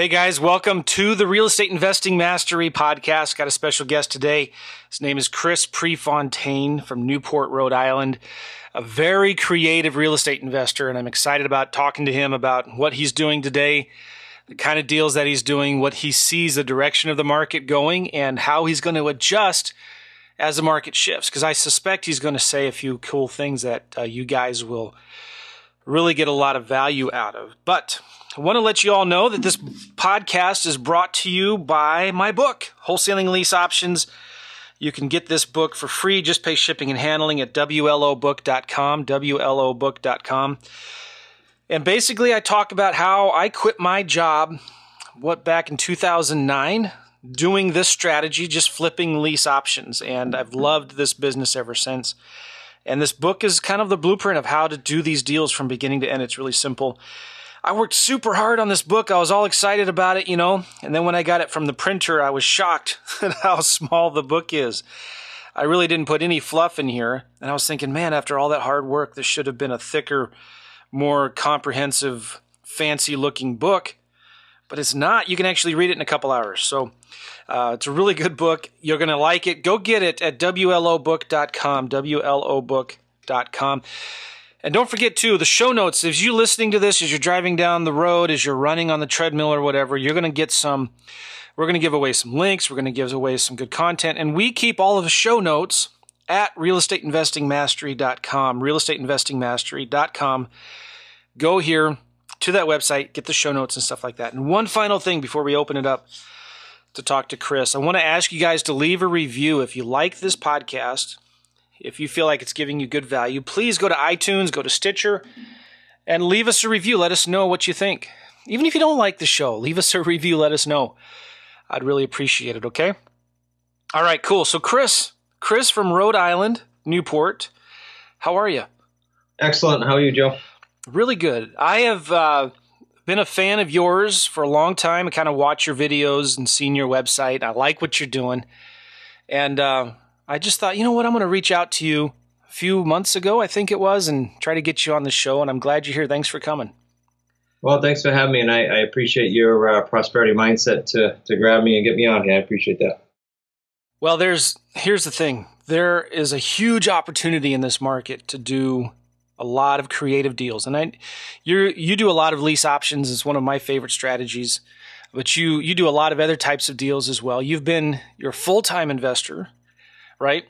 Hey guys, welcome to the Real Estate Investing Mastery Podcast. Got a special guest today. His name is Chris Prefontaine from Newport, Rhode Island. A very creative real estate investor, and I'm excited about talking to him about what he's doing today, the kind of deals that he's doing, what he sees the direction of the market going, and how he's going to adjust as the market shifts. Because I suspect he's going to say a few cool things that uh, you guys will really get a lot of value out of. But I want to let you all know that this podcast is brought to you by my book, Wholesaling Lease Options. You can get this book for free. Just pay shipping and handling at WLObook.com, WLObook.com. And basically, I talk about how I quit my job, what, back in 2009, doing this strategy, just flipping lease options. And I've loved this business ever since. And this book is kind of the blueprint of how to do these deals from beginning to end. It's really simple. I worked super hard on this book. I was all excited about it, you know. And then when I got it from the printer, I was shocked at how small the book is. I really didn't put any fluff in here. And I was thinking, man, after all that hard work, this should have been a thicker, more comprehensive, fancy looking book. But it's not. You can actually read it in a couple hours. So uh, it's a really good book. You're going to like it. Go get it at WLObook.com, WLObook.com. And don't forget too, the show notes. As you listening to this, as you're driving down the road, as you're running on the treadmill or whatever, you're going to get some. We're going to give away some links. We're going to give away some good content, and we keep all of the show notes at realestateinvestingmastery.com. Realestateinvestingmastery.com. Go here to that website, get the show notes and stuff like that. And one final thing before we open it up to talk to Chris, I want to ask you guys to leave a review if you like this podcast if you feel like it's giving you good value, please go to iTunes, go to Stitcher, and leave us a review. Let us know what you think. Even if you don't like the show, leave us a review. Let us know. I'd really appreciate it, okay? All right, cool. So, Chris, Chris from Rhode Island, Newport, how are you? Excellent. How are you, Joe? Really good. I have uh, been a fan of yours for a long time. I kind of watch your videos and seen your website. I like what you're doing. And uh, I just thought, you know what, I'm going to reach out to you a few months ago, I think it was, and try to get you on the show. And I'm glad you're here. Thanks for coming. Well, thanks for having me, and I, I appreciate your uh, prosperity mindset to to grab me and get me on here. I appreciate that. Well, there's here's the thing. There is a huge opportunity in this market to do a lot of creative deals, and I you you do a lot of lease options. It's one of my favorite strategies, but you you do a lot of other types of deals as well. You've been you're full time investor right?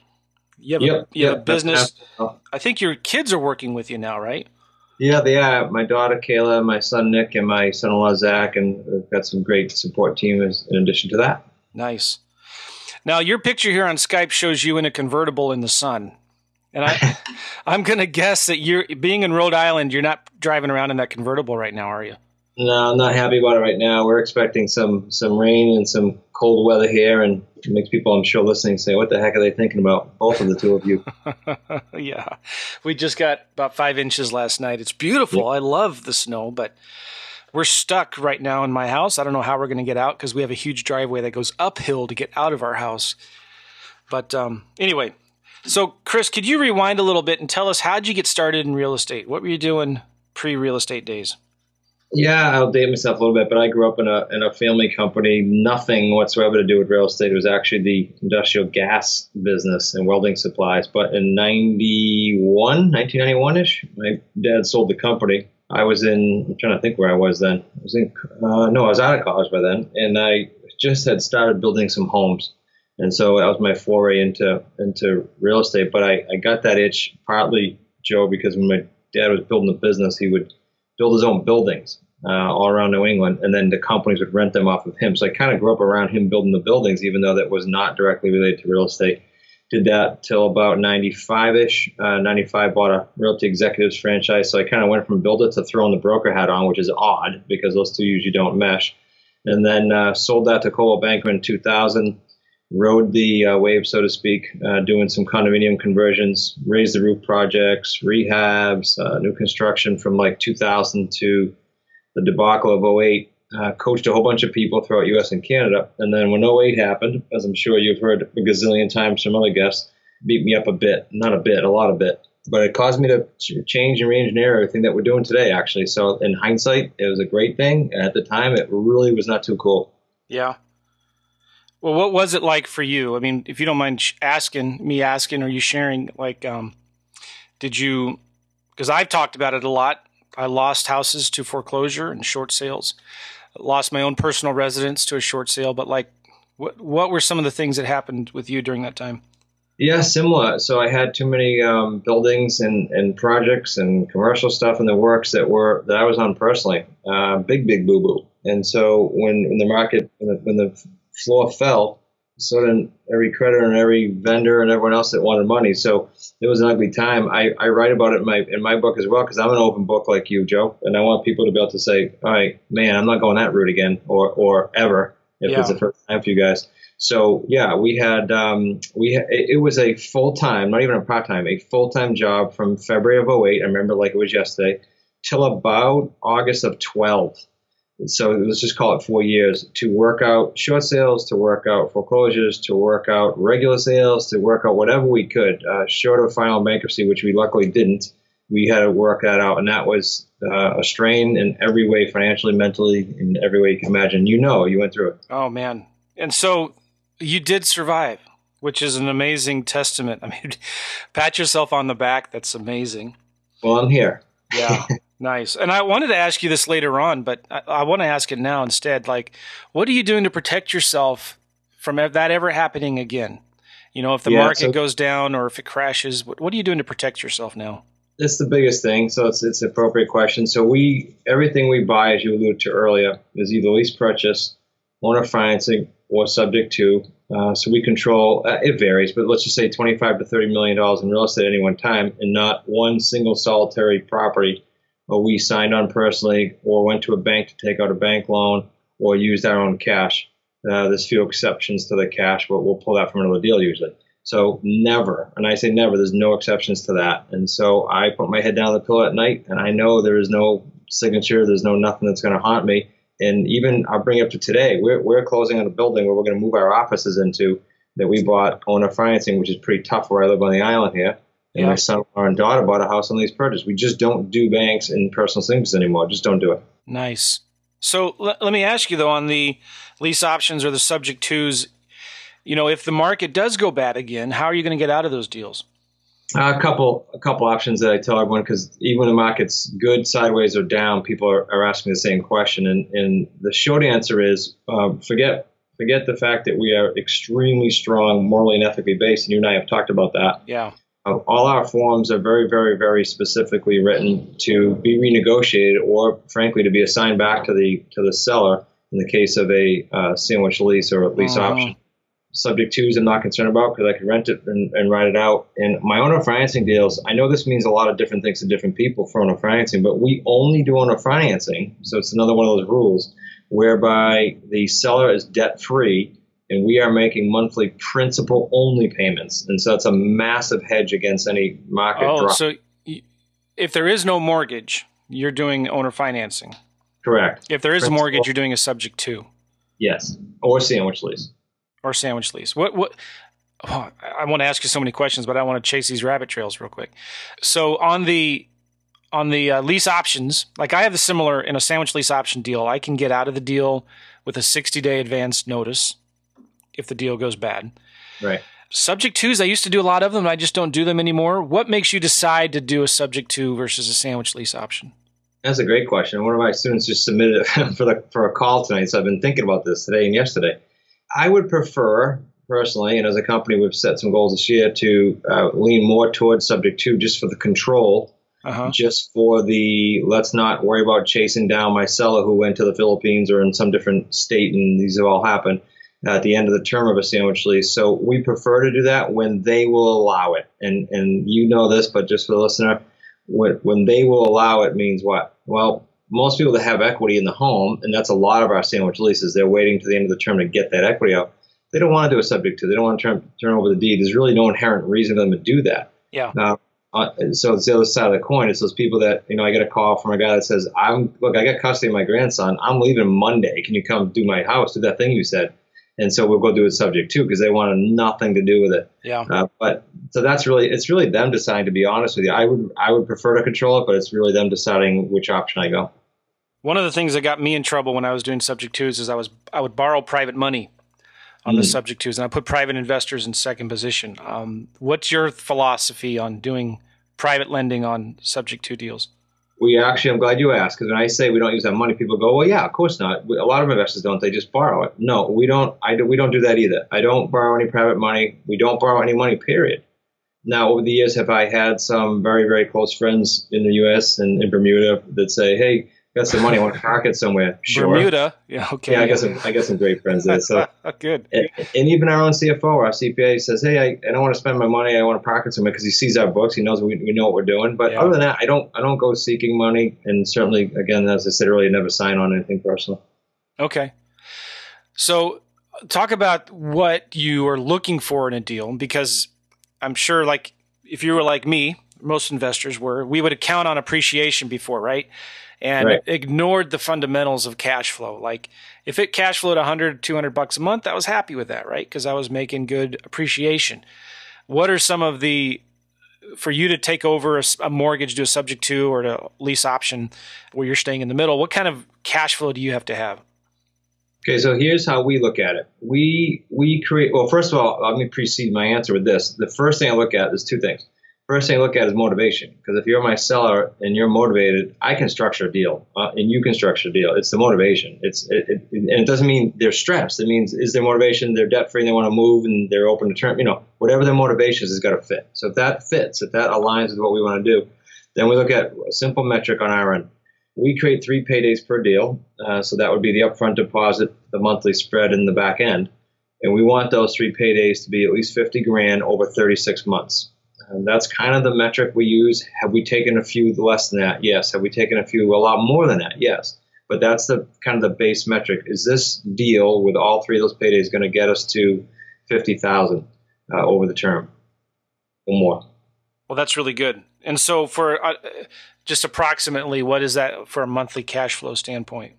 You have, yep, a, you yep, have a business. Oh. I think your kids are working with you now, right? Yeah, they are. My daughter Kayla, my son Nick, and my son-in-law Zach, and we've got some great support team in addition to that. Nice. Now, your picture here on Skype shows you in a convertible in the sun, and I, I'm going to guess that you're being in Rhode Island. You're not driving around in that convertible right now, are you? No, I'm not happy about it right now. We're expecting some some rain and some cold weather here, and it makes people, I'm sure, listening say, "What the heck are they thinking about?" Both of the two of you. yeah, we just got about five inches last night. It's beautiful. I love the snow, but we're stuck right now in my house. I don't know how we're going to get out because we have a huge driveway that goes uphill to get out of our house. But um, anyway, so Chris, could you rewind a little bit and tell us how'd you get started in real estate? What were you doing pre real estate days? Yeah, I'll date myself a little bit, but I grew up in a in a family company, nothing whatsoever to do with real estate. It was actually the industrial gas business and welding supplies. But in 91, 1991-ish, my dad sold the company. I was in, I'm trying to think where I was then. I was in, uh, no, I was out of college by then, and I just had started building some homes. And so that was my foray into into real estate. But I, I got that itch partly, Joe, because when my dad was building the business, he would build his own buildings uh, all around New England, and then the companies would rent them off of him. So I kind of grew up around him building the buildings, even though that was not directly related to real estate. Did that till about 95 ish. Uh, 95 bought a Realty Executives franchise. So I kind of went from builder to throwing the broker hat on, which is odd because those two usually don't mesh. And then uh, sold that to Coldwell Banker in 2000. Rode the uh, wave, so to speak, uh, doing some condominium conversions, raised the roof projects, rehabs, uh, new construction from like 2000 to the debacle of 08. Uh, coached a whole bunch of people throughout U.S. and Canada, and then when 08 happened, as I'm sure you've heard a gazillion times from other guests, beat me up a bit, not a bit, a lot of bit, but it caused me to change and re-engineer everything that we're doing today. Actually, so in hindsight, it was a great thing. At the time, it really was not too cool. Yeah, well, what was it like for you? I mean, if you don't mind asking me asking, or you sharing, like, um, did you? Because I've talked about it a lot. I lost houses to foreclosure and short sales. lost my own personal residence to a short sale. But like, what what were some of the things that happened with you during that time? Yeah, similar. So I had too many um, buildings and, and projects and commercial stuff in the works that were that I was on personally. Uh, big, big boo boo. And so when, when the market when the, when the floor fell, so then every creditor and every vendor and everyone else that wanted money. So it was an ugly time. I, I write about it in my in my book as well because I'm an open book like you, Joe, and I want people to be able to say, "All right, man, I'm not going that route again," or or ever if yeah. it's the first time for you guys. So yeah, we had um, we ha- it was a full time, not even a part time, a full time job from February of 08. I remember like it was yesterday till about August of 12 so let's just call it four years to work out short sales, to work out foreclosures, to work out regular sales, to work out whatever we could, uh, short of final bankruptcy, which we luckily didn't. We had to work that out, and that was uh, a strain in every way, financially, mentally, in every way you can imagine. You know, you went through it. Oh man! And so you did survive, which is an amazing testament. I mean, pat yourself on the back. That's amazing. Well, I'm here. Yeah. Nice. And I wanted to ask you this later on, but I, I, want to ask it now instead. Like, what are you doing to protect yourself from that ever happening again? You know, if the yeah, market so goes down or if it crashes, what, what are you doing to protect yourself now? That's the biggest thing. So it's it's an appropriate question. So we everything we buy, as you alluded to earlier, is either lease purchase, owner financing, or subject to. Uh, so we control. Uh, it varies, but let's just say twenty-five to thirty million dollars in real estate at any one time, and not one single solitary property or we signed on personally or went to a bank to take out a bank loan or used our own cash. Uh, there's a few exceptions to the cash, but we'll pull that from another deal usually. So never, and I say never, there's no exceptions to that. And so I put my head down on the pillow at night and I know there is no signature, there's no nothing that's going to haunt me. And even I'll bring up to today, we're, we're closing on a building where we're going to move our offices into that we bought owner financing, which is pretty tough where I live on the island here and yeah. my son and daughter bought a house on lease purchase. We just don't do banks and personal things anymore. Just don't do it. Nice. So l- let me ask you though on the lease options or the subject twos, you know, if the market does go bad again, how are you going to get out of those deals? Uh, a couple, a couple options that I tell everyone because even when the market's good, sideways, or down, people are, are asking the same question, and, and the short answer is um, forget forget the fact that we are extremely strong, morally and ethically based, and you and I have talked about that. Yeah. All our forms are very, very, very specifically written to be renegotiated, or frankly, to be assigned back to the to the seller in the case of a uh, sandwich lease or a lease uh-huh. option. Subject twos, I'm not concerned about because I can rent it and, and write it out. And my owner financing deals, I know this means a lot of different things to different people for owner financing, but we only do owner financing, so it's another one of those rules whereby the seller is debt free and we are making monthly principal only payments, and so it's a massive hedge against any market oh, drop. so if there is no mortgage, you're doing owner financing. Correct. If there is principal. a mortgage, you're doing a subject to. Yes, or sandwich lease. Or sandwich lease. What what? Oh, I want to ask you so many questions, but I want to chase these rabbit trails real quick. So on the on the uh, lease options, like I have the similar in a sandwich lease option deal, I can get out of the deal with a 60 day advance notice if the deal goes bad. Right. Subject twos, I used to do a lot of them. I just don't do them anymore. What makes you decide to do a subject two versus a sandwich lease option? That's a great question. One of my students just submitted for the for a call tonight, so I've been thinking about this today and yesterday. I would prefer personally, and as a company, we've set some goals this year to uh, lean more towards subject two, just for the control, uh-huh. just for the let's not worry about chasing down my seller who went to the Philippines or in some different state, and these have all happened at the end of the term of a sandwich lease. So we prefer to do that when they will allow it. And and you know this, but just for the listener, when, when they will allow it means what? Well, most people that have equity in the home, and that's a lot of our sandwich leases, they're waiting to the end of the term to get that equity out. they don't want to do a subject to. They don't want to turn turn over the deed. There's really no inherent reason for them to do that. Yeah. Now, uh, so it's the other side of the coin. It's those people that you know. I get a call from a guy that says, "I'm look, I got custody of my grandson. I'm leaving Monday. Can you come do my house? Do that thing you said." And so we'll go do a subject to because they want nothing to do with it. Yeah. Uh, but so that's really it's really them deciding. To be honest with you, I would I would prefer to control it, but it's really them deciding which option I go. One of the things that got me in trouble when I was doing subject twos is I was I would borrow private money on the subject twos, and I put private investors in second position. Um, what's your philosophy on doing private lending on subject two deals? We actually, I'm glad you asked because when I say we don't use that money, people go, "Well, yeah, of course not." A lot of investors don't; they just borrow it. No, we don't. I do, we don't do that either. I don't borrow any private money. We don't borrow any money. Period. Now, over the years, have I had some very, very close friends in the U.S. and in Bermuda that say, "Hey, got some money. I want to park it somewhere." Sure. Bermuda, yeah, okay. Yeah, I guess some, I got some great friends there. So good. And, and, even our own CFO, our CPA, says, "Hey, I, I don't want to spend my money. I want to park it somewhere because he sees our books. He knows we, we know what we're doing." But Yeah. other than that, I don't I don't go seeking money, and certainly, again, as I said earlier, never sign on anything personal. Okay. So, talk about what you are looking for in a deal because I'm sure, like, if you were like me, most investors were, we would count on appreciation before, right? And Right. ignored the fundamentals of cash flow. Like, if it cash flowed 100, 200 bucks a month, I was happy with that, right? Because I was making good appreciation. What are some of the for you to take over a mortgage to a subject to or to lease option where you're staying in the middle? What kind of cash flow do you have to have? Okay, so here's how we look at it. We we create. Well, first of all, let me precede my answer with this. The first thing I look at is two things. First thing I look at is motivation, because if you're my seller and you're motivated, I can structure a deal, uh, and you can structure a deal. It's the motivation. It's it, it, and it doesn't mean they're stressed. It means is their motivation? They're debt free they want to move and they're open to term. You know, whatever their motivation is, has got to fit. So if that fits, if that aligns with what we want to do, then we look at a simple metric on our end. We create three paydays per deal. Uh, so that would be the upfront deposit, the monthly spread, and the back end. And we want those three paydays to be at least 50 grand over 36 months. And that's kind of the metric we use. Have we taken a few less than that? Yes. Have we taken a few a lot more than that? Yes. But that's the kind of the base metric. Is this deal with all three of those paydays going to get us to 50,000 uh, over the term or more? Well, that's really good. And so, for uh, just approximately, what is that for a monthly cash flow standpoint?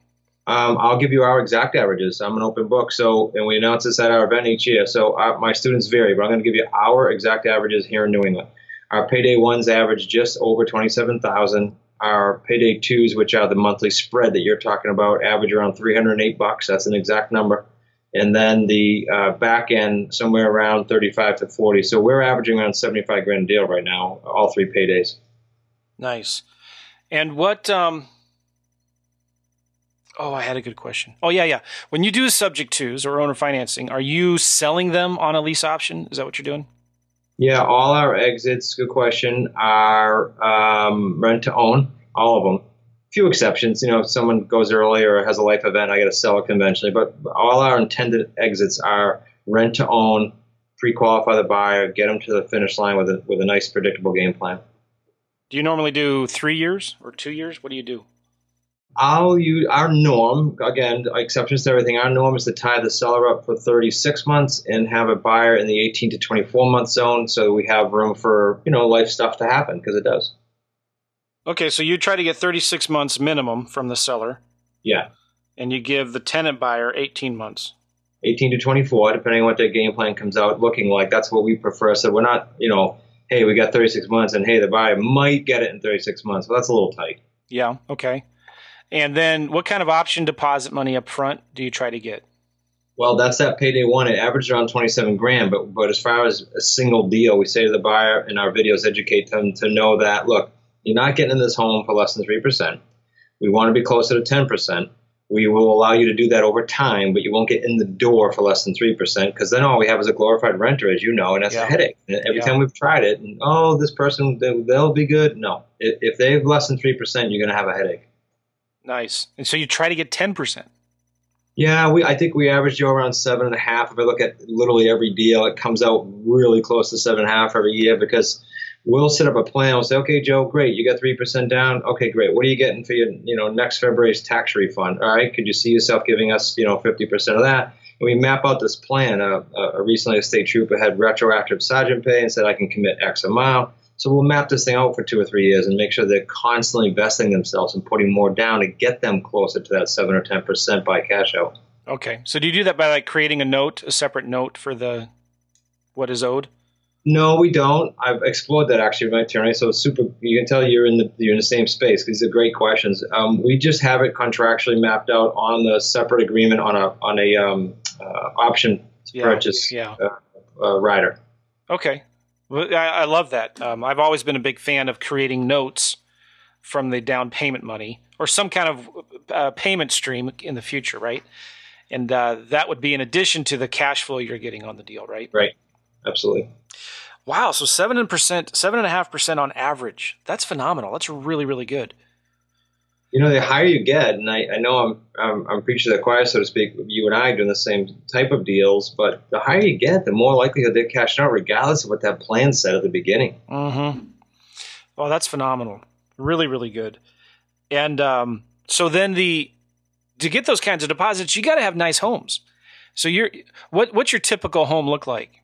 Um, I'll give you our exact averages. I'm an open book, so and we announce this at our event each year. So our, my students vary, but I'm going to give you our exact averages here in New England. Our payday ones average just over twenty-seven thousand. Our payday twos, which are the monthly spread that you're talking about, average around 308 bucks. That's an exact number. And then the uh, back end somewhere around 35 to 40. So we're averaging around 75 grand a deal right now, all three paydays. Nice. And what? Um, oh, I had a good question. Oh, yeah, yeah. When you do subject twos or owner financing, are you selling them on a lease option? Is that what you're doing? Yeah, all our exits, good question, are um, rent to own, all of them. Few exceptions, you know, if someone goes early or has a life event, I got to sell it conventionally. But all our intended exits are rent to own, pre-qualify the buyer, get them to the finish line with a with a nice predictable game plan. Do you normally do three years or two years? What do you do? I'll use our norm again, exceptions to everything. Our norm is to tie the seller up for 36 months and have a buyer in the 18 to 24 month zone, so we have room for you know life stuff to happen because it does. Okay, so you try to get 36 months minimum from the seller, Yeah, and you give the tenant buyer 18 months. 18 to 24, depending on what their game plan comes out looking like. That's what we prefer. So we're not, you know, hey, we got 36 months, and hey, the buyer might get it in 36 months. Well, that's a little tight. Yeah, okay. And then what kind of option deposit money up front do you try to get? Well, that's that payday one. It averaged around 27 grand, but but as far as a single deal, we say to the buyer in our videos, educate them to know that look, you're not getting in this home for less than three percent. We want to be closer to 10 percent. We will allow you to do that over time, but you won't get in the door for less than three percent because then all we have is a glorified renter, as you know, and that's Yeah. a headache. And every Yeah. time we've tried it, and oh, this person they, they'll be good. No, if, if they have less than three percent, you're going to have a headache. Nice. And so you try to get 10%. Yeah, we I think we average you around seven and a half. If I look at literally every deal, it comes out really close to seven and a half every year because we'll set up a plan. We'll say, okay, Joe, great, you got three percent down. Okay, great. What are you getting for your you know next February's tax refund? All right, could you see yourself giving us you know fifty percent of that? And we map out this plan. Uh, uh, recently, a state trooper had retroactive sergeant pay and said, I can commit X amount. So we'll map this thing out for two or three years and make sure they're constantly investing themselves and putting more down to get them closer to that seven or ten percent by cash out. Okay. So do you do that by like creating a note, a separate note for the what is owed? No, we don't. I've explored that actually with my attorney, so it's super. You can tell you're in the you're in the same space. These are great questions. Um, we just have it contractually mapped out on the separate agreement on a on a um, uh, option Yeah, purchase yeah. Uh, uh, rider. Okay. Well, I, I love that. Um, I've always been a big fan of creating notes from the down payment money or some kind of uh, payment stream in the future, right? And uh, that would be in addition to the cash flow you're getting on the deal, right? Right. Absolutely. Wow. So seven percent, seven and a half percent on average. That's phenomenal. That's really, really good. You know, the higher you get, and I, I know I'm, I'm I'm preaching to the choir, so to speak. You and I doing the same type of deals, but the higher you get, the more likelihood they're cashing out, regardless of what that plan said at the beginning. Mm-hmm. Oh, that's phenomenal. Really, really good. And um, so then the to get those kinds of deposits, you got to have nice homes. So you're what what's your typical home look like?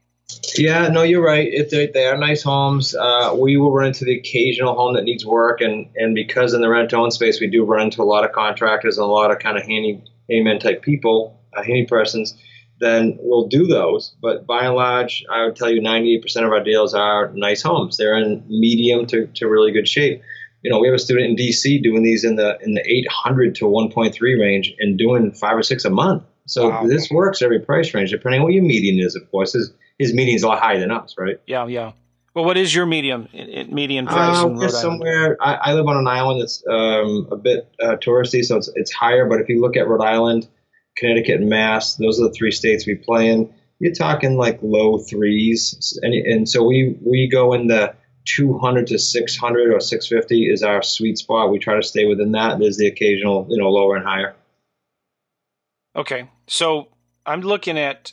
Yeah, no, you're right. If they, they are nice homes, uh, we will run into the occasional home that needs work, and and because in the rent own space, we do run into a lot of contractors and a lot of kind of handy handyman type people, uh, handy persons. Then we'll do those. But by and large, I would tell you 98% of our deals are nice homes. They're in medium to, to really good shape. You know, we have a student in DC doing these in the in the 800 to 1.3 range and doing five or six a month. So Wow. this works every price range, depending on what your median is. Of course, his his median's a lot higher than us, right? Yeah, yeah. Well, what is your medium median price Uh, Rhode somewhere. I, I live on an island that's um, a bit uh, touristy, so it's it's higher. But if you look at Rhode Island, Connecticut, and Mass, those are the three states we play in. You're talking like low threes, and and so we we go in the 200 to 600 or 650 is our sweet spot. We try to stay within that. There's the occasional, you know, lower and higher. Okay, so I'm looking at.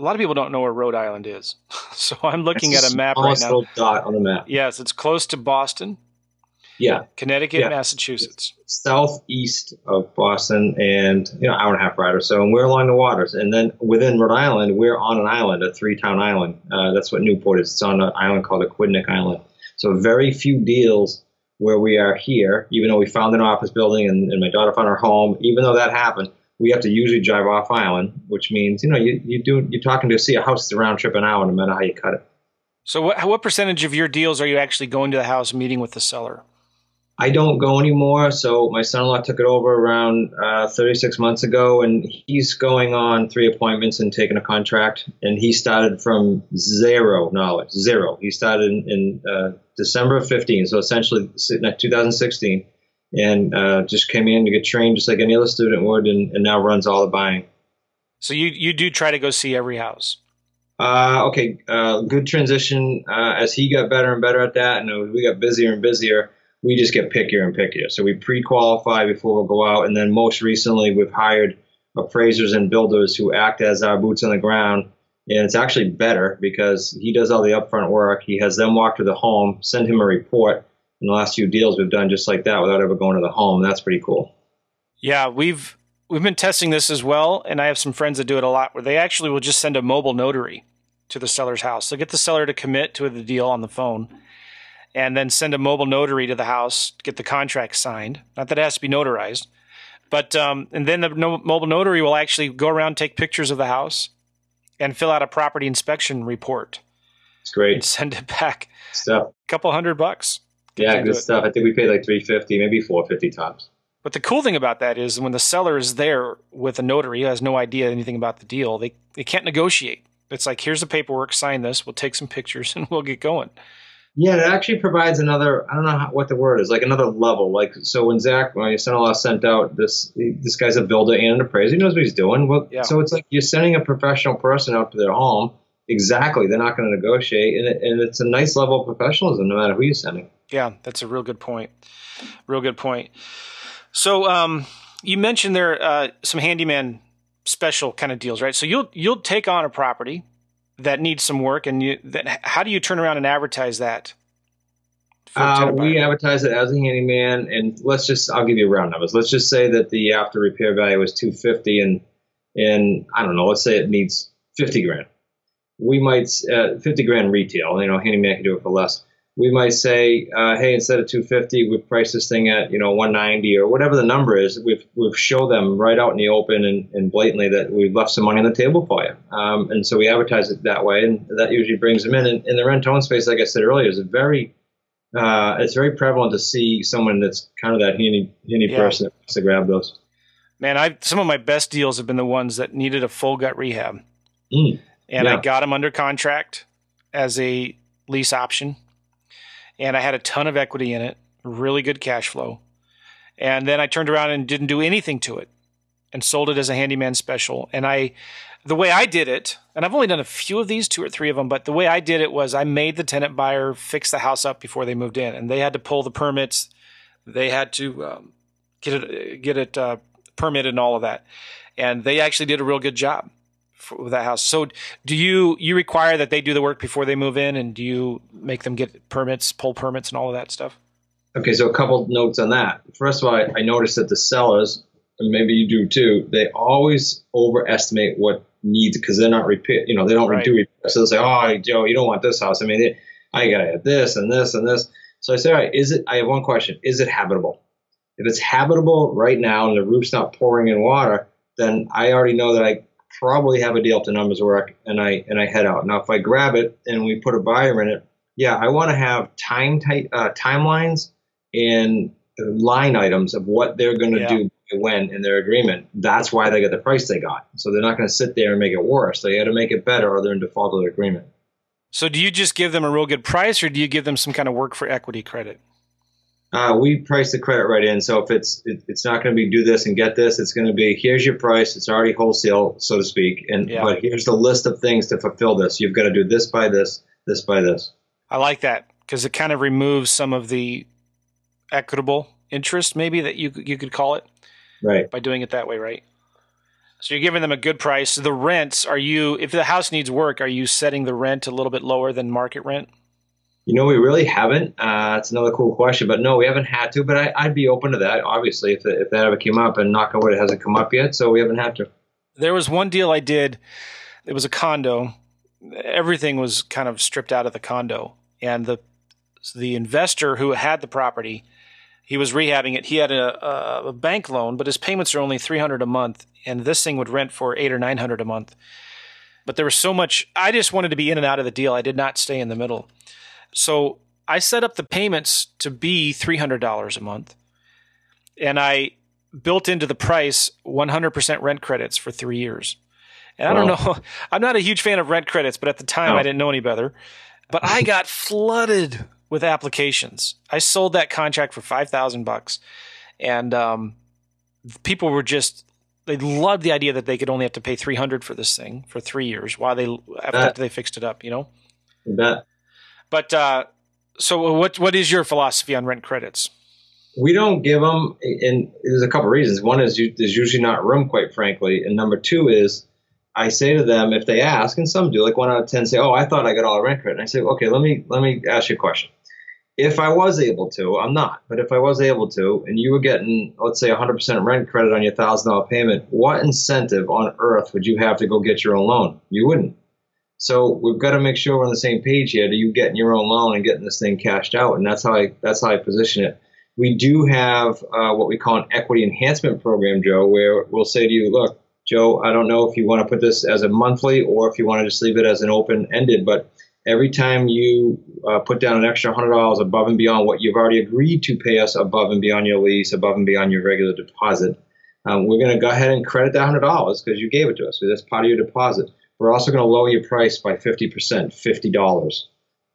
A lot of people don't know where Rhode Island is, so I'm looking It's at a map right now. little dot on the map. Yes, it's close to Boston, Yeah, Connecticut, Yeah. Massachusetts. southeast of Boston and you know hour and a half ride or so, and we're along the waters. And then within Rhode Island, we're on an island, a three-town island. Uh, that's what Newport is. It's on an island called Aquidneck Island. So very few deals where we are here, even though we found an office building and, and my daughter found her home. Even though that happened, we have to usually drive off island, which means you know you you do you're talking to see a house that's a round trip an hour, no matter how you cut it. So, what what percentage of your deals are you actually going to the house, meeting with the seller? I don't go anymore. So my son-in-law took it over around uh, 36 months ago, and he's going on three appointments and taking a contract. And he started from zero knowledge, zero. He started in, in uh, December of 15, so essentially 2016, and uh, just came in to get trained just like any other student would, and, and now runs all the buying. So you you do try to go see every house. Uh, okay, uh, good transition. Uh, as he got better and better at that, and we got busier and busier, we just get pickier and pickier. So we pre-qualify before we'll go out, and then most recently we've hired appraisers and builders who act as our boots on the ground. And it's actually better because he does all the upfront work. He has them walk to the home, send him a report. In the last few deals, we've done just like that without ever going to the home. That's pretty cool. Yeah, we've we've been testing this as well, and I have some friends that do it a lot, where they actually will just send a mobile notary to the seller's house. They'll get the seller to commit to the deal on the phone, and then send a mobile notary to the house to get the contract signed. Not that it has to be notarized, but um, and then the no- mobile notary will actually go around, take pictures of the house, and fill out a property inspection report It's great and send it back. stuff. A couple hundred bucks. Yeah, good stuff. I think we paid like 350, maybe 450 tops. But the cool thing about that is when the seller is there with a notary who has no idea anything about the deal, they, they can't negotiate. It's like, here's the paperwork, sign this, we'll take some pictures and we'll get going. Yeah, it actually provides another. I don't know how, what the word is. Like another level. Like so, when Zach, when my son-in-law, sent out this. This guy's a builder and an appraiser. He knows what he's doing. Well, Yeah. so it's like you're sending a professional person out to their home. Exactly, they're not going to negotiate, and, it, and it's a nice level of professionalism, no matter who you're sending. Yeah, that's a real good point. Real good point. So um, you mentioned there uh, some handyman special kind of deals, right? So you'll you'll take on a property that needs some work, and you that how do you turn around and advertise that? Uh, we advertise it as a handyman, and let's just I'll give you round numbers. Let's just say that the after repair value was 250, and and I don't know, let's say it needs 50 grand. We might, uh, 50 grand retail, you know, handyman can do it for less. We might say, uh, hey, instead of 250, we've priced this thing at, you know, 190 or whatever the number is. We've, we've show them right out in the open and, and blatantly that we've left some money on the table for you. Um, and so we advertise it that way, and that usually brings them in. And, and the rent-own space, like I said earlier, is a very uh, it's very prevalent to see someone that's kind of that handy handy yeah. person that wants to grab those. Man, I some of my best deals have been the ones that needed a full gut rehab, mm, and yeah. I got them under contract as a lease option, and I had a ton of equity in it, really good cash flow, and then I turned around and didn't do anything to it, and sold it as a handyman special, and I. The way I did it, and I've only done a few of these, two or three of them, but the way I did it was I made the tenant buyer fix the house up before they moved in, and they had to pull the permits, they had to um, get it get it uh, permitted and all of that. And they actually did a real good job for, with that house. So do you you require that they do the work before they move in, and do you make them get permits, pull permits, and all of that stuff? Okay, so a couple notes on that. First of all, I, I noticed that the sellers, and maybe you do too, they always overestimate what needs because they're not repair. You know, they don't right. do repair. So they'll say, "Oh, Joe, you don't want this house." I mean, I gotta have this and this and this. So I say, "All right, is it?" I have one question: Is it habitable? If it's habitable right now and the roof's not pouring in water, then I already know that I probably have a deal to numbers work and I and I head out. Now if I grab it and we put a buyer in it, yeah, I want to have time tight uh, timelines and line items of what they're going to yeah. do when in their agreement. That's why they get the price they got. So they're not going to sit there and make it worse. They got to make it better, or they're in default of their agreement. So do you just give them a real good price, or do you give them some kind of work for equity credit? Uh, we price the credit right in. So if it's it, it's not going to be do this and get this, it's going to be here's your price. It's already wholesale, so to speak, and yeah. but here's the list of things to fulfill this. You've got to do this by this, this by this. I like that because it kind of removes some of the equitable interest, maybe that you you could call it, right? By doing it that way, right? So you're giving them a good price. The rents are you if the house needs work, are you setting the rent a little bit lower than market rent? You know, we really haven't. Uh, it's another cool question, but no, we haven't had to. But I, would be open to that, obviously, if, if that ever came up. And knock on wood, it hasn't come up yet, so we haven't had to. There was one deal I did. It was a condo. Everything was kind of stripped out of the condo, and the the investor who had the property, he was rehabbing it. He had a, a, bank loan, but his payments are only three hundred a month, and this thing would rent for eight or nine hundred a month. But there was so much. I just wanted to be in and out of the deal. I did not stay in the middle. So I set up the payments to be $300 a month. And I built into the price 100% rent credits for three years. And I don't know, I'm not a huge fan of rent credits, but at the time no. I didn't know any better. But I got flooded with applications. I sold that contract for 5000 bucks. And um, people were just they loved the idea that they could only have to pay 300 for this thing for 3 years while they after, after they fixed it up, you know. That but uh, so, what what is your philosophy on rent credits? We don't give them, and there's a couple of reasons. One is you, there's usually not room, quite frankly, and number two is I say to them if they ask, and some do, like one out of ten say, "Oh, I thought I got all the rent credit." And I say, "Okay, let me let me ask you a question. If I was able to, I'm not, but if I was able to, and you were getting, let's say, 100% rent credit on your thousand dollar payment, what incentive on earth would you have to go get your own loan? You wouldn't. So we've got to make sure we're on the same page here. Do you getting your own loan and getting this thing cashed out? And that's how I that's how I position it. We do have uh, what we call an equity enhancement program, Joe, where we'll say to you, look, Joe, I don't know if you want to put this as a monthly or if you want to just leave it as an open ended, but every time you uh, put down an extra hundred dollars above and beyond what you've already agreed to pay us above and beyond your lease, above and beyond your regular deposit, um, we're going to go ahead and credit that hundred dollars because you gave it to us. So that's part of your deposit. We're also going to lower your price by 50%, $50.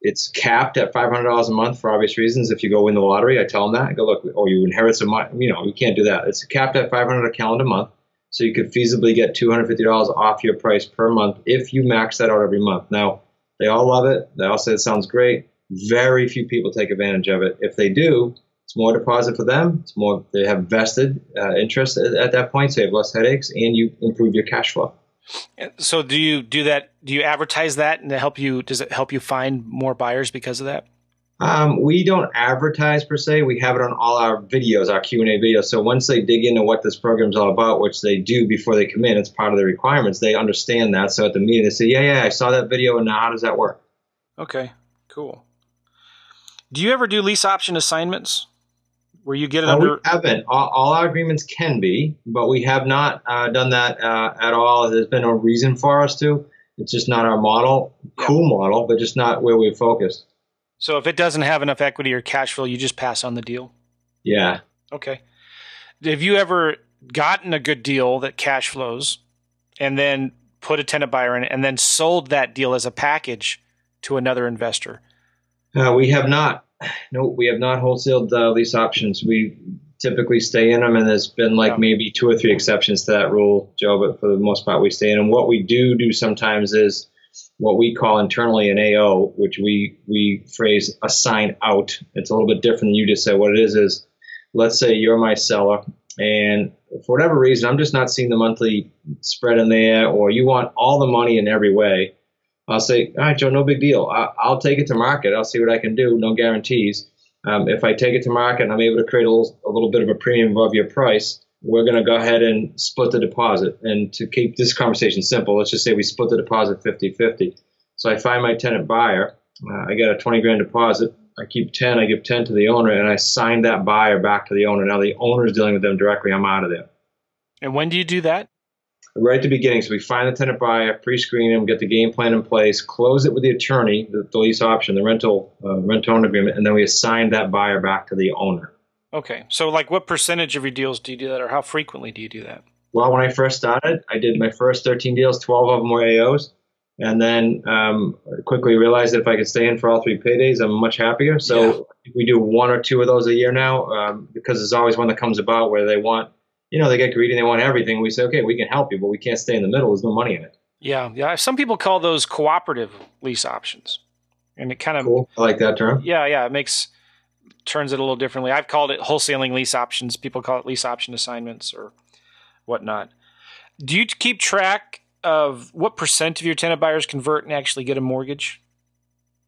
It's capped at $500 a month for obvious reasons. If you go win the lottery, I tell them that. I go, look, oh, you inherit some money. You know, you can't do that. It's capped at 500 a calendar month. So you could feasibly get $250 off your price per month if you max that out every month. Now, they all love it. They all say it sounds great. Very few people take advantage of it. If they do, it's more deposit for them. It's more they have vested uh, interest at, at that point, so you have less headaches, and you improve your cash flow. So do you do that? Do you advertise that and help you? Does it help you find more buyers because of that? Um, we don't advertise per se. We have it on all our videos, our Q and A videos. So once they dig into what this program is all about, which they do before they come in, it's part of the requirements. They understand that. So at the meeting, they say, "Yeah, yeah, I saw that video, and now how does that work?" Okay, cool. Do you ever do lease option assignments where you get it Uh, under? we haven't. All, all our agreements can be, but we have not uh, done that uh, at all. There's been no reason for us to. It's just not our model. Yeah. Cool model, but just not where we're focused. So if it doesn't have enough equity or cash flow, you just pass on the deal. Yeah. Okay. Have you ever gotten a good deal that cash flows and then put a tenant buyer in and then sold that deal as a package to another investor? Uh, we have not. No, we have not wholesaled uh, lease options. We typically stay in them, and there's been like Yeah. maybe two or three exceptions to that rule, Joe. But for the most part, we stay in. And what we do do sometimes is what we call internally an AO, which we we phrase assign out. It's a little bit different than you just said. What it is is, let's say you're my seller, and for whatever reason, I'm just not seeing the monthly spread in there, or you want all the money in every way. I'll say, all right, Joe, no big deal. I, I'll take it to market. I'll see what I can do. No guarantees. Um, if I take it to market and I'm able to create a little, a little bit of a premium above your price, we're going to go ahead and split the deposit. And to keep this conversation simple, let's just say we split the deposit 50 50. So I find my tenant buyer. Uh, I get a 20 grand deposit. I keep 10. I give 10 to the owner, and I sign that buyer back to the owner. Now the owner is dealing with them directly. I'm out of there And when do you do that? Right at the beginning. So we find the tenant buyer, pre-screen him, get the game plan in place, close it with the attorney, the, the lease option, the rental uh, rent own agreement, and then we assign that buyer back to the owner. Okay. So, like, what percentage of your deals do you do that, or how frequently do you do that? Well, when I first started, I did my first 13 deals. 12 of them were AOs, and then um, quickly realized that if I could stay in for all three paydays, I'm much happier. So we do one or two of those a year now um, because there's always one that comes about where they want, you know, they get greedy and they want everything. We say, okay, we can help you, but we can't stay in the middle. There's no money in it. Yeah. Yeah. Some people call those cooperative lease options. And it kind of, Cool. I like that term. yeah, yeah, it makes, turns it a little differently. I've called it wholesaling lease options. People call it lease option assignments or whatnot. Do you keep track of what percent of your tenant buyers convert and actually get a mortgage?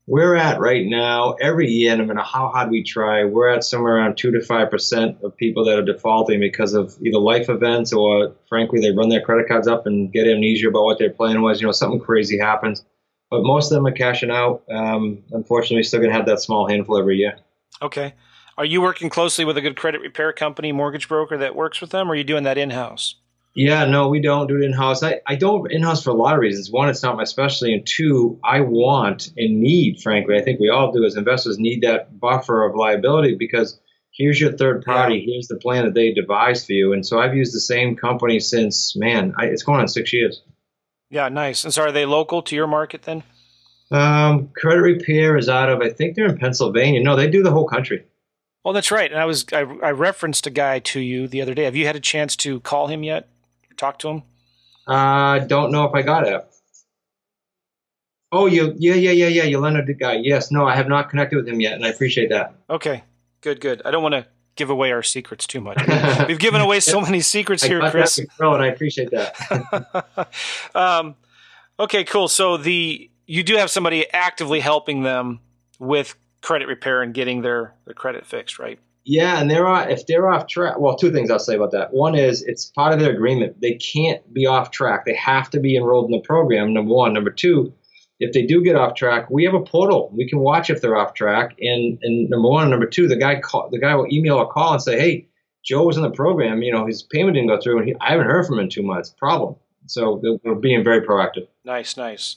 We're at right now, every year, no matter how hard we try, we're at somewhere around 2 to 5% of people that are defaulting because of either life events or, frankly, they run their credit cards up and get amnesia about what their plan was. You know, something crazy happens. But most of them are cashing out. Um, unfortunately, still going to have that small handful every year. Okay. Are you working closely with a good credit repair company, mortgage broker that works with them, or are you doing that in house? Yeah, no, we don't do it in house. I, I don't in house for a lot of reasons. One, it's not my specialty, and two, I want and need, frankly, I think we all do as investors need that buffer of liability because here's your third party, here's the plan that they devised for you, and so I've used the same company since man, I, it's going on six years. Yeah, nice. And so are they local to your market then? Um, credit repair is out of I think they're in Pennsylvania. No, they do the whole country. Oh, that's right. And I was I, I referenced a guy to you the other day. Have you had a chance to call him yet? Talk to him? I uh, don't know if I got it. Oh, you, yeah, yeah, yeah, yeah. You Leonard the guy. Yes, no, I have not connected with him yet, and I appreciate that. Okay, good, good. I don't want to give away our secrets too much. We've given away so many secrets I here, Chris. that and I appreciate that. um, okay, cool. So the you do have somebody actively helping them with credit repair and getting their, their credit fixed, right? Yeah, and they're off, if they're off track. Well, two things I'll say about that. One is it's part of their agreement. They can't be off track. They have to be enrolled in the program. Number one. Number two, if they do get off track, we have a portal. We can watch if they're off track. And and number one, number two, the guy call, the guy will email or call and say, hey, Joe was in the program. You know, his payment didn't go through, and he, I haven't heard from him in two months. Problem. So we're being very proactive. Nice, nice.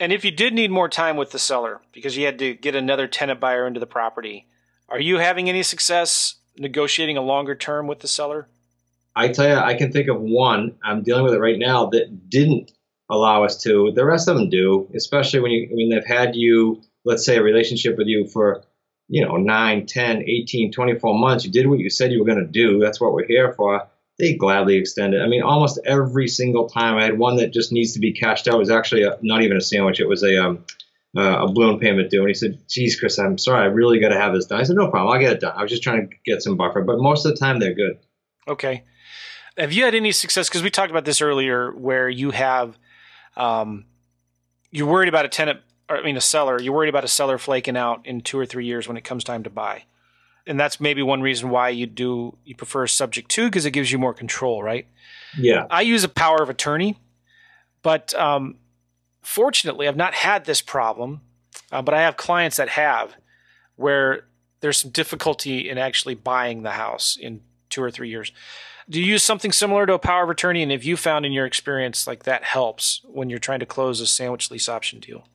And if you did need more time with the seller because you had to get another tenant buyer into the property, are you having any success negotiating a longer term with the seller? I tell you, I can think of one. I'm dealing with it right now that didn't allow us to. The rest of them do, especially when you when they've had you, let's say, a relationship with you for, you know, 9, 10, 18, 24 months. You did what you said you were going to do. That's what we're here for. They gladly extend it. I mean, almost every single time. I had one that just needs to be cashed out. It was actually a, not even a sandwich. It was a um, uh, a balloon payment due. And he said, geez, Chris, I'm sorry. I really got to have this done. I said, no problem. I'll get it done. I was just trying to get some buffer. But most of the time, they're good. Okay. Have you had any success? Because we talked about this earlier, where you have, um, you're worried about a tenant or I mean a seller, you're worried about a seller flaking out in two or three years when it comes time to buy. And that's maybe one reason why you do you prefer subject to because it gives you more control, right? Yeah. I use a power of attorney, but um, fortunately, I've not had this problem. Uh, but I have clients that have, where there's some difficulty in actually buying the house in two or three years. Do you use something similar to a power of attorney? And have you found in your experience like that helps when you're trying to close a sandwich lease option deal?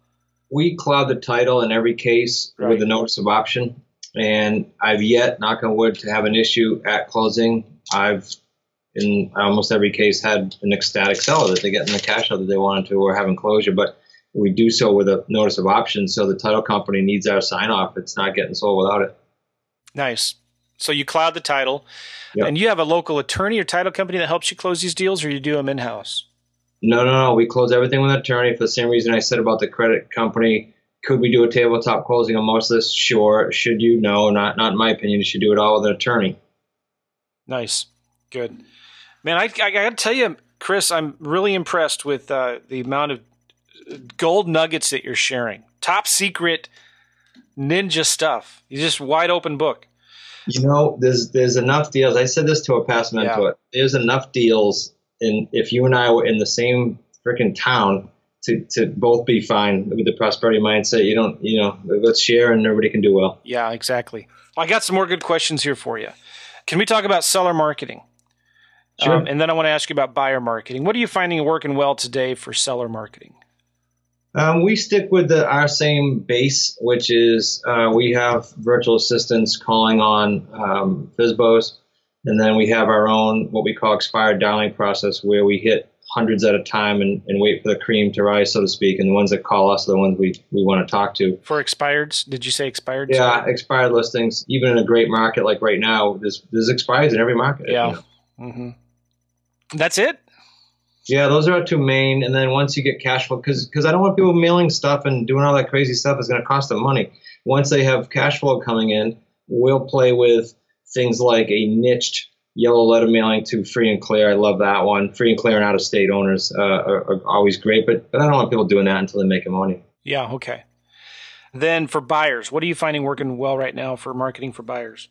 We cloud the title in every case Right. with a notice of option. And I've yet, knock on wood, to have an issue at closing. I've, in almost every case, had an ecstatic seller that they get in the cash out that they wanted to or having closure. But we do so with a notice of option. So the title company needs our sign off. It's not getting sold without it. Nice. So you cloud the title, Yep. and you have a local attorney or title company that helps you close these deals, or you do them in house. No, no, no. We close everything with an attorney for the same reason I said about the credit company. Could we do a tabletop closing on most of this? Sure. Should you? No, not not in my opinion. You should do it all with an attorney. Nice, good, man. I, I got to tell you, Chris, I'm really impressed with uh, the amount of gold nuggets that you're sharing. Top secret ninja stuff. You just wide open book. You know, there's there's enough deals. I said this to a past mentor. There's enough deals, and if you and I were in the same freaking town, to to both be fine with the prosperity mindset. You don't, you know, let's share and everybody can do well. Yeah, exactly. Well, I got some more good questions here for you. Can we talk about seller marketing? Sure. Um, and then I want to ask you about buyer marketing. What are you finding working well today for seller marketing? Um, we stick with the, our same base, which is uh, we have virtual assistants calling on um, FISBOs, and then we have our own what we call expired dialing process, where we hit hundreds at a time and, and wait for the cream to rise, so to speak. And the ones that call us are the ones we, we want to talk to. For expireds, did you say expired? Yeah, expired listings, even in a great market like right now, there's, there's expires in every market. Yeah. you know. hmm That's it? Yeah, those are our two main. And then once you get cash flow, because because I don't want people mailing stuff and doing all that crazy stuff is going to cost them money. Once they have cash flow coming in, we'll play with things like a niched yellow letter mailing to free and clear. I love that one. Free and clear and out of state owners uh, are, are always great, but, but I don't want people doing that until they make making money. Yeah, okay. Then for buyers, what are you finding working well right now for marketing for buyers?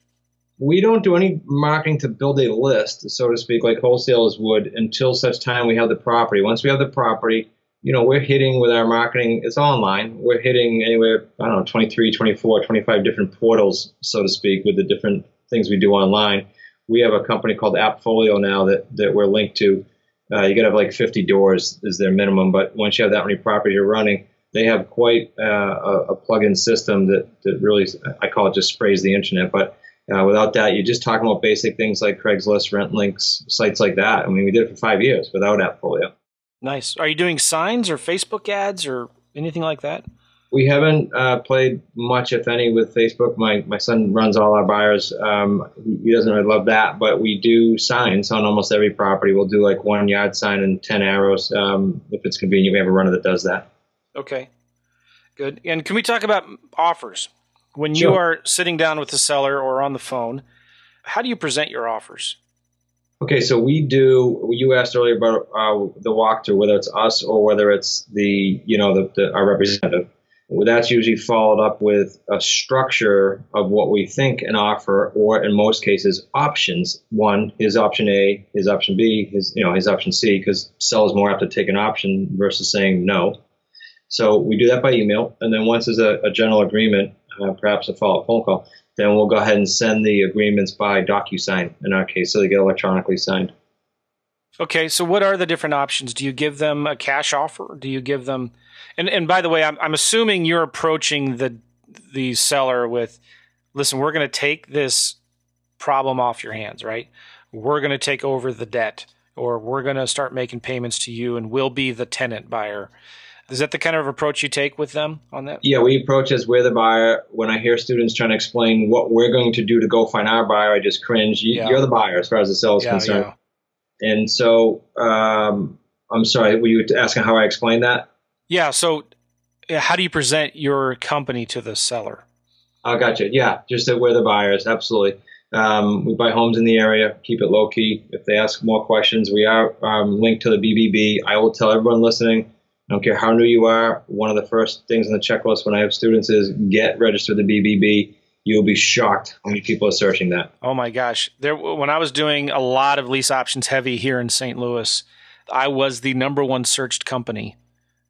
We don't do any marketing to build a list, so to speak, like wholesalers would, until such time we have the property. Once we have the property, you know, we're hitting with our marketing, it's online. We're hitting anywhere, I don't know, 23, 24, 25 different portals, so to speak, with the different things we do online. We have a company called Appfolio now that, that we're linked to. Uh, you got to have like 50 doors is their minimum, but once you have that many properties you're running, they have quite uh, a, a plug-in system that, that really, I call it just sprays the internet, but uh, without that, you're just talking about basic things like Craigslist, Rentlinx, sites like that. I mean, we did it for five years without Appfolio. Nice. Are you doing signs or Facebook ads or anything like that? We haven't uh, played much, if any, with Facebook. My my son runs all our buyers. Um, he, doesn't really love that, but we do signs on almost every property. We'll do like one yard sign and ten arrows um, if it's convenient. We have a runner that does that. Okay. Good. And can we talk about offers? When you are sitting down with the seller or on the phone, how do you present your offers? Okay, so we do. You asked earlier about uh, the walkthrough, whether it's us or whether it's the you know the, the our representative. Well, that's usually followed up with a structure of what we think an offer, or in most cases, options. One, is option A, is option B, is you know his option C, because sellers more apt to take an option versus saying no. So we do that by email, and then once there's a, a general agreement, uh, perhaps a follow-up phone call, then we'll go ahead and send the agreements by DocuSign in our case, so they get electronically signed. Okay, so what are the different options? Do you give them a cash offer? Do you give them and and by the way, I'm I'm assuming you're approaching the the seller with listen, we're going to take this problem off your hands, right? We're going to take over the debt or we're going to start making payments to you and we'll be the tenant buyer. Is that the kind of approach you take with them on that? Yeah, we approach as we're the buyer. When I hear students trying to explain what we're going to do to go find our buyer, I just cringe. You, Yeah. You're the buyer as far as the seller is Yeah, concerned. yeah. And so, um, I'm sorry, were you asking how I explain that? Yeah, so how do you present your company to the seller? I gotcha. Yeah, just that we're the buyers. Absolutely. Um, we buy homes in the area, keep it low key. If they ask more questions, we are um, linked to the BBB. I will tell everyone listening I don't care how new you are. One of the first things on the checklist when I have students is get registered the BBB. You'll be shocked how many people are searching that. Oh my gosh! There, when I was doing a lot of lease options heavy here in St. Louis, I was the number one searched company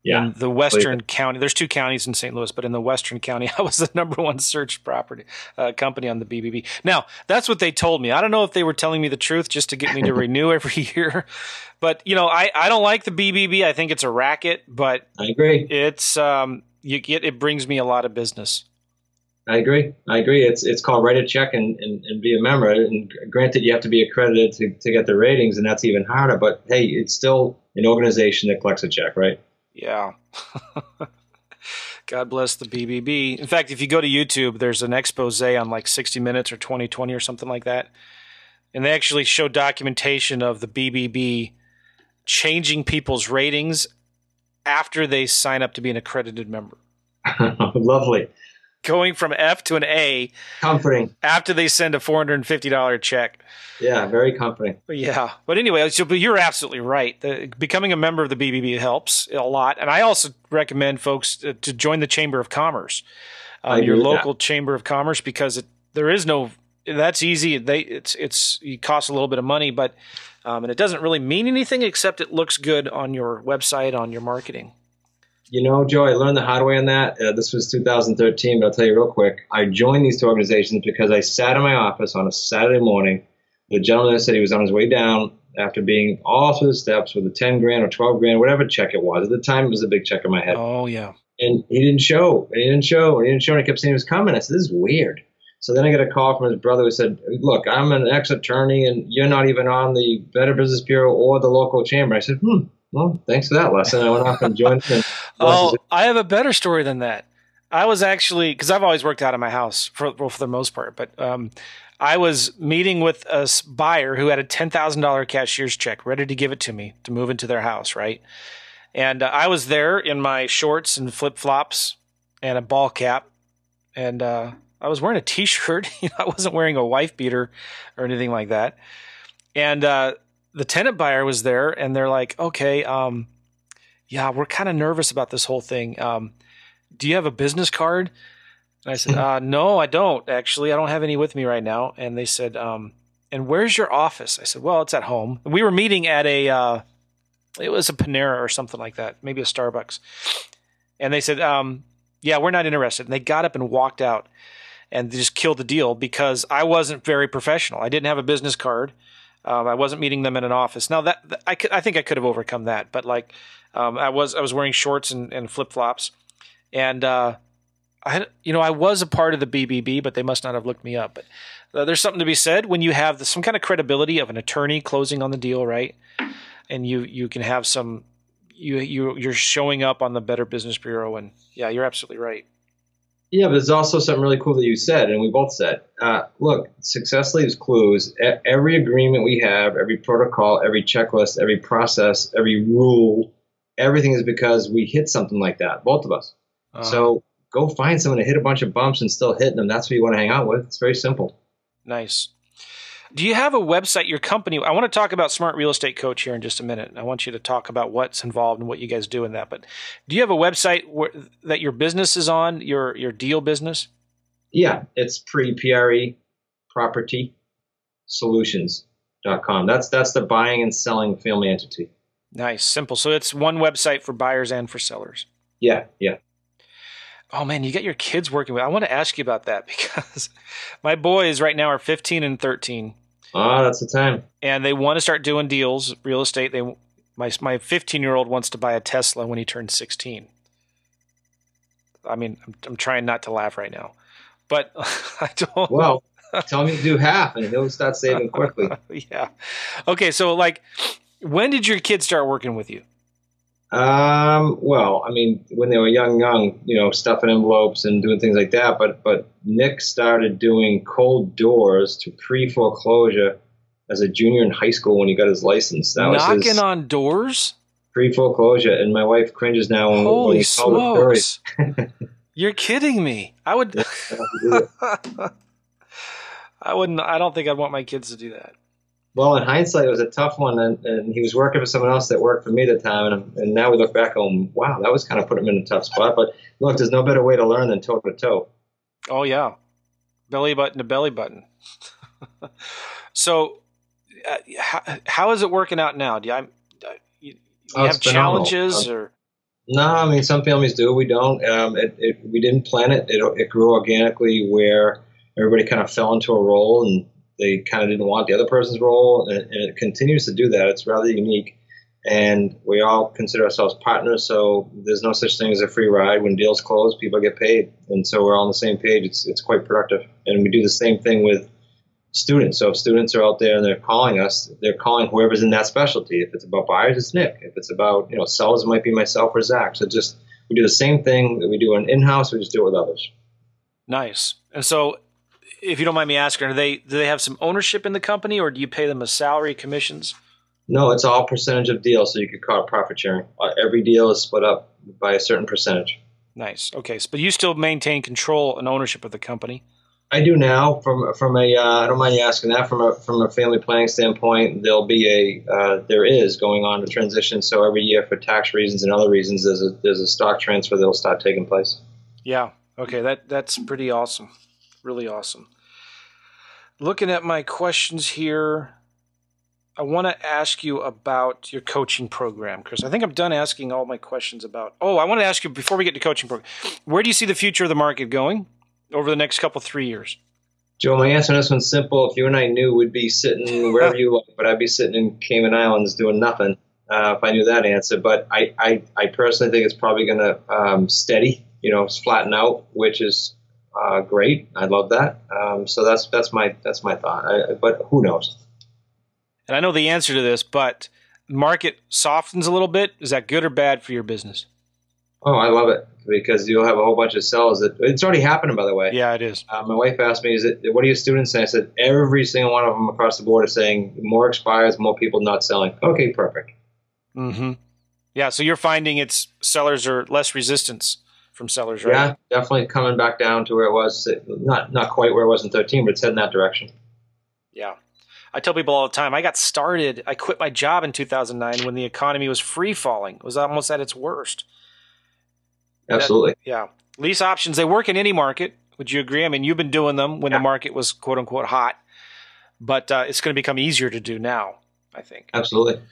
yeah. in the western county. There's two counties in St. Louis, but in the western county, I was the number one search property uh, company on the BBB. Now, that's what they told me. I don't know if they were telling me the truth just to get me to renew every year, but you know, I I don't like the BBB. I think it's a racket, but I agree. It's um, you get it brings me a lot of business. I agree. I agree. It's it's called write a check and, and, and be a member. And granted, you have to be accredited to, to get the ratings, and that's even harder. But hey, it's still an organization that collects a check, right? Yeah. God bless the BBB. In fact, if you go to YouTube, there's an expose on like 60 Minutes or 2020 or something like that. And they actually show documentation of the BBB changing people's ratings after they sign up to be an accredited member. Lovely going from F to an A. Comforting. After they send a four hundred and fifty dollar check. Yeah, very comforting. Yeah, but anyway, so but you're absolutely right. The, becoming a member of the BBB helps a lot, and I also recommend folks to, to join the Chamber of Commerce, um, your local that. Chamber of Commerce, because it, there is no. That's easy. They it's it's it costs a little bit of money, but um, and it doesn't really mean anything except it looks good on your website on your marketing. You know, Joe, I learned the hard way on that. Uh, this was 2013, but I'll tell you real quick. I joined these two organizations because I sat in my office on a Saturday morning. The gentleman said he was on his way down after being all through the steps with a 10 grand or 12 grand, whatever check it was. At the time, it was a big check in my head. Oh, yeah. And he didn't show. And he didn't show. And he didn't show. And I kept saying he was coming. I said, this is weird. So then I got a call from his brother who said, Look, I'm an ex attorney and you're not even on the Better Business Bureau or the local chamber. I said, Hmm, well, thanks for that lesson. I went off and joined. And oh, I have a better story than that. I was actually because I've always worked out of my house for well, for the most part, but um, I was meeting with a buyer who had a ten thousand dollar cashier's check ready to give it to me to move into their house, right? And uh, I was there in my shorts and flip flops and a ball cap, and uh, I was wearing a t shirt. I wasn't wearing a wife beater or anything like that. And uh, the tenant buyer was there and they're like, okay, um, yeah, we're kind of nervous about this whole thing. Um, do you have a business card? And I said, uh, no, I don't actually. I don't have any with me right now. And they said, um, and where's your office? I said, well, it's at home. We were meeting at a, uh, it was a Panera or something like that, maybe a Starbucks. And they said, um, yeah, we're not interested. And they got up and walked out and just killed the deal because I wasn't very professional. I didn't have a business card. Um, I wasn't meeting them in an office. Now that, I could, I think I could have overcome that, but like um, I was, I was wearing shorts and, and flip flops, and uh, I you know, I was a part of the BBB, but they must not have looked me up. But uh, there's something to be said when you have the, some kind of credibility of an attorney closing on the deal, right? And you you can have some you you you're showing up on the Better Business Bureau, and yeah, you're absolutely right. Yeah, but there's also something really cool that you said, and we both said. Uh, look, success leaves clues. Every agreement we have, every protocol, every checklist, every process, every rule, everything is because we hit something like that, both of us. Uh-huh. So go find someone to hit a bunch of bumps and still hitting them. That's what you want to hang out with. It's very simple. Nice. Do you have a website, your company? I want to talk about Smart Real Estate Coach here in just a minute. I want you to talk about what's involved and what you guys do in that. But do you have a website where, that your business is on, your your deal business? Yeah, it's pre PRE property solutions.com. That's that's the buying and selling family entity. Nice, simple. So it's one website for buyers and for sellers. Yeah, yeah. Oh man, you got your kids working with. I want to ask you about that because my boys right now are 15 and 13. Ah, oh, that's the time. And they want to start doing deals, real estate. They my my 15 year old wants to buy a Tesla when he turns 16. I mean, I'm, I'm trying not to laugh right now, but I don't. Well, tell me to do half, and he'll start saving quickly. yeah. Okay, so like, when did your kids start working with you? Um, well, I mean, when they were young, young, you know, stuffing envelopes and doing things like that. But but Nick started doing cold doors to pre foreclosure as a junior in high school when he got his license. That Knocking on doors. Pre foreclosure, and my wife cringes now when, Holy when he smokes. You're kidding me. I would. I wouldn't. I don't think I'd want my kids to do that. Well, in hindsight, it was a tough one, and, and he was working for someone else that worked for me at the time, and, and now we look back on, wow, that was kind of put him in a tough spot. But look, there's no better way to learn than toe to toe. Oh yeah, belly button to belly button. so, uh, how, how is it working out now? Do you, I, you, you oh, have challenges or? No, I mean some families do. We don't. Um, it, it, we didn't plan it. it. It grew organically where everybody kind of fell into a role and they kind of didn't want the other person's role, and, and it continues to do that. It's rather unique, and we all consider ourselves partners. So there's no such thing as a free ride. When deals close, people get paid, and so we're all on the same page. It's it's quite productive, and we do the same thing with students. So if students are out there and they're calling us, they're calling whoever's in that specialty. If it's about buyers, it's Nick. If it's about you know sellers, it might be myself or Zach. So just we do the same thing that we do in in-house. We just do it with others. Nice. And so if you don't mind me asking, are they do they have some ownership in the company, or do you pay them a salary, commissions? No, it's all percentage of deal, so you could call it profit sharing. Uh, every deal is split up by a certain percentage. Nice. Okay, so, but you still maintain control and ownership of the company. I do now. From from a uh, I don't mind you asking that. From a from a family planning standpoint, there'll be a uh, there is going on a transition. So every year, for tax reasons and other reasons, there's a there's a stock transfer that'll start taking place. Yeah. Okay. That that's pretty awesome. Really awesome. Looking at my questions here, I want to ask you about your coaching program, Chris. I think I'm done asking all my questions about. Oh, I want to ask you before we get to coaching program, where do you see the future of the market going over the next couple three years? Joe, my answer on this one's simple. If you and I knew, we'd be sitting wherever you like, but I'd be sitting in Cayman Islands doing nothing uh, if I knew that answer. But I, I, I personally think it's probably going to um, steady, you know, flatten out, which is uh, great. I love that. Um, so that's that's my that's my thought. I, but who knows? And I know the answer to this, but market softens a little bit. Is that good or bad for your business? Oh, I love it because you'll have a whole bunch of sellers. That it's already happening, by the way. Yeah, it is. Uh, my wife asked me, "Is it what are your students saying?" I said, "Every single one of them across the board is saying more expires, more people not selling." Okay, perfect. Hmm. Yeah. So you're finding it's sellers are less resistance from sellers, right? Yeah, definitely coming back down to where it was. Not not quite where it was in 13, but it's heading that direction. Yeah. I tell people all the time, I got started, I quit my job in 2009 when the economy was free falling. It was almost at its worst. Absolutely. That, yeah. Lease options, they work in any market. Would you agree? I mean, you've been doing them when yeah. the market was quote unquote hot, but uh, it's going to become easier to do now, I think. Absolutely.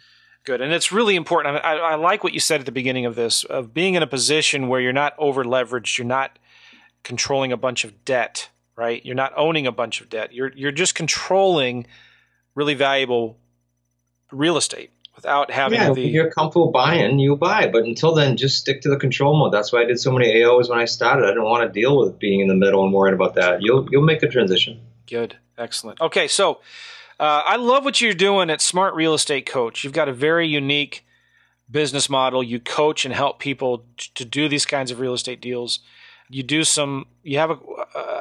Good. And it's really important. I, I, like what you said at the beginning of this of being in a position where you're not over leveraged, you're not controlling a bunch of debt, right? You're not owning a bunch of debt. You're you're just controlling really valuable real estate without having yeah, the you're comfortable buying, you buy. But until then, just stick to the control mode. That's why I did so many AOs when I started. I didn't want to deal with being in the middle and worrying about that. You'll you'll make a transition. Good. Excellent. Okay, so uh, I love what you're doing at Smart Real Estate Coach. You've got a very unique business model. You coach and help people to do these kinds of real estate deals. You do some. You have a,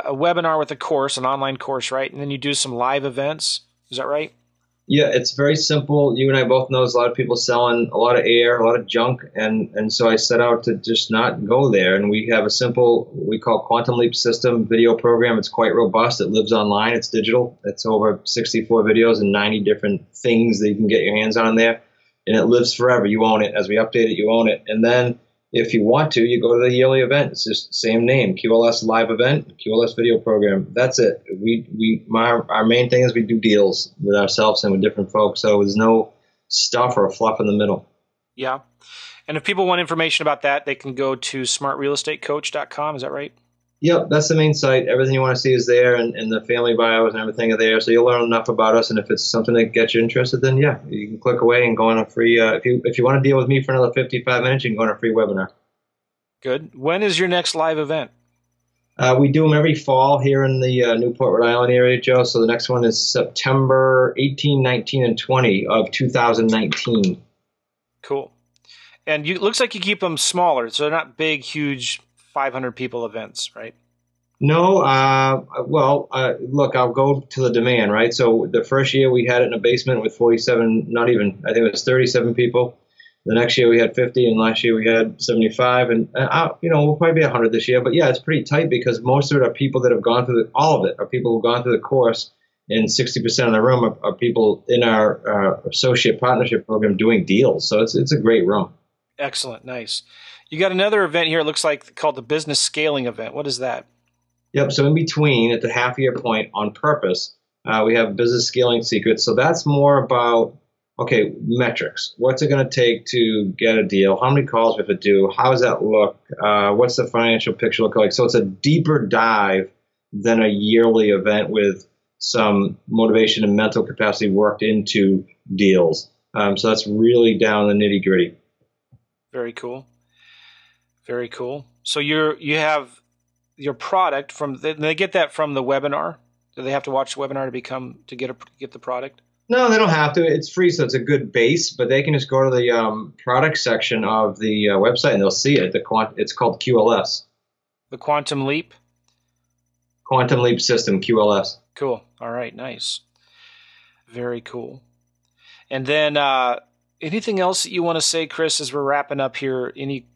a webinar with a course, an online course, right? And then you do some live events. Is that right? Yeah, it's very simple. You and I both know there's a lot of people selling a lot of air, a lot of junk, and and so I set out to just not go there. And we have a simple we call Quantum Leap System video program. It's quite robust. It lives online. It's digital. It's over 64 videos and 90 different things that you can get your hands on there, and it lives forever. You own it. As we update it, you own it. And then if you want to, you go to the yearly event. It's just same name, QLS live event, QLS video program. That's it. We we my, our main thing is we do deals with ourselves and with different folks. So there's no stuff or fluff in the middle. Yeah. And if people want information about that, they can go to smartrealestatecoach.com. Is that right? Yep, that's the main site. Everything you want to see is there, and, and the family bios and everything are there. So you'll learn enough about us. And if it's something that gets you interested, then yeah, you can click away and go on a free. Uh, if you if you want to deal with me for another 55 minutes, you can go on a free webinar. Good. When is your next live event? Uh, we do them every fall here in the uh, Newport, Rhode Island area, Joe. So the next one is September 18, 19, and 20 of 2019. Cool. And you, it looks like you keep them smaller, so they're not big, huge 500 people events, right? No, uh, well, uh, look, I'll go to the demand, right? So the first year we had it in a basement with 47, not even, I think it was 37 people. The next year we had 50, and last year we had 75, and uh, you know we'll probably be 100 this year. But yeah, it's pretty tight because most of it are people that have gone through the, all of it are people who've gone through the course and 60% of the room are, are people in our uh, associate partnership program doing deals. So it's, it's a great room. Excellent. Nice. You got another event here, it looks like called the business scaling event. What is that? Yep. So in between at the half year point on purpose, uh, we have business scaling secrets. So that's more about okay, metrics. What's it going to take to get a deal? How many calls we have to do? How does that look? Uh, what's the financial picture look like? So it's a deeper dive than a yearly event with some motivation and mental capacity worked into deals. Um, so that's really down the nitty gritty. Very cool. Very cool. So you're you have your product from they get that from the webinar. Do they have to watch the webinar to become to get a get the product? No, they don't have to. It's free, so it's a good base. But they can just go to the um, product section of the uh, website and they'll see it. The quant- it's called QLS. The Quantum Leap. Quantum Leap System QLS. Cool. All right. Nice. Very cool. And then uh, anything else that you want to say, Chris, as we're wrapping up here? Any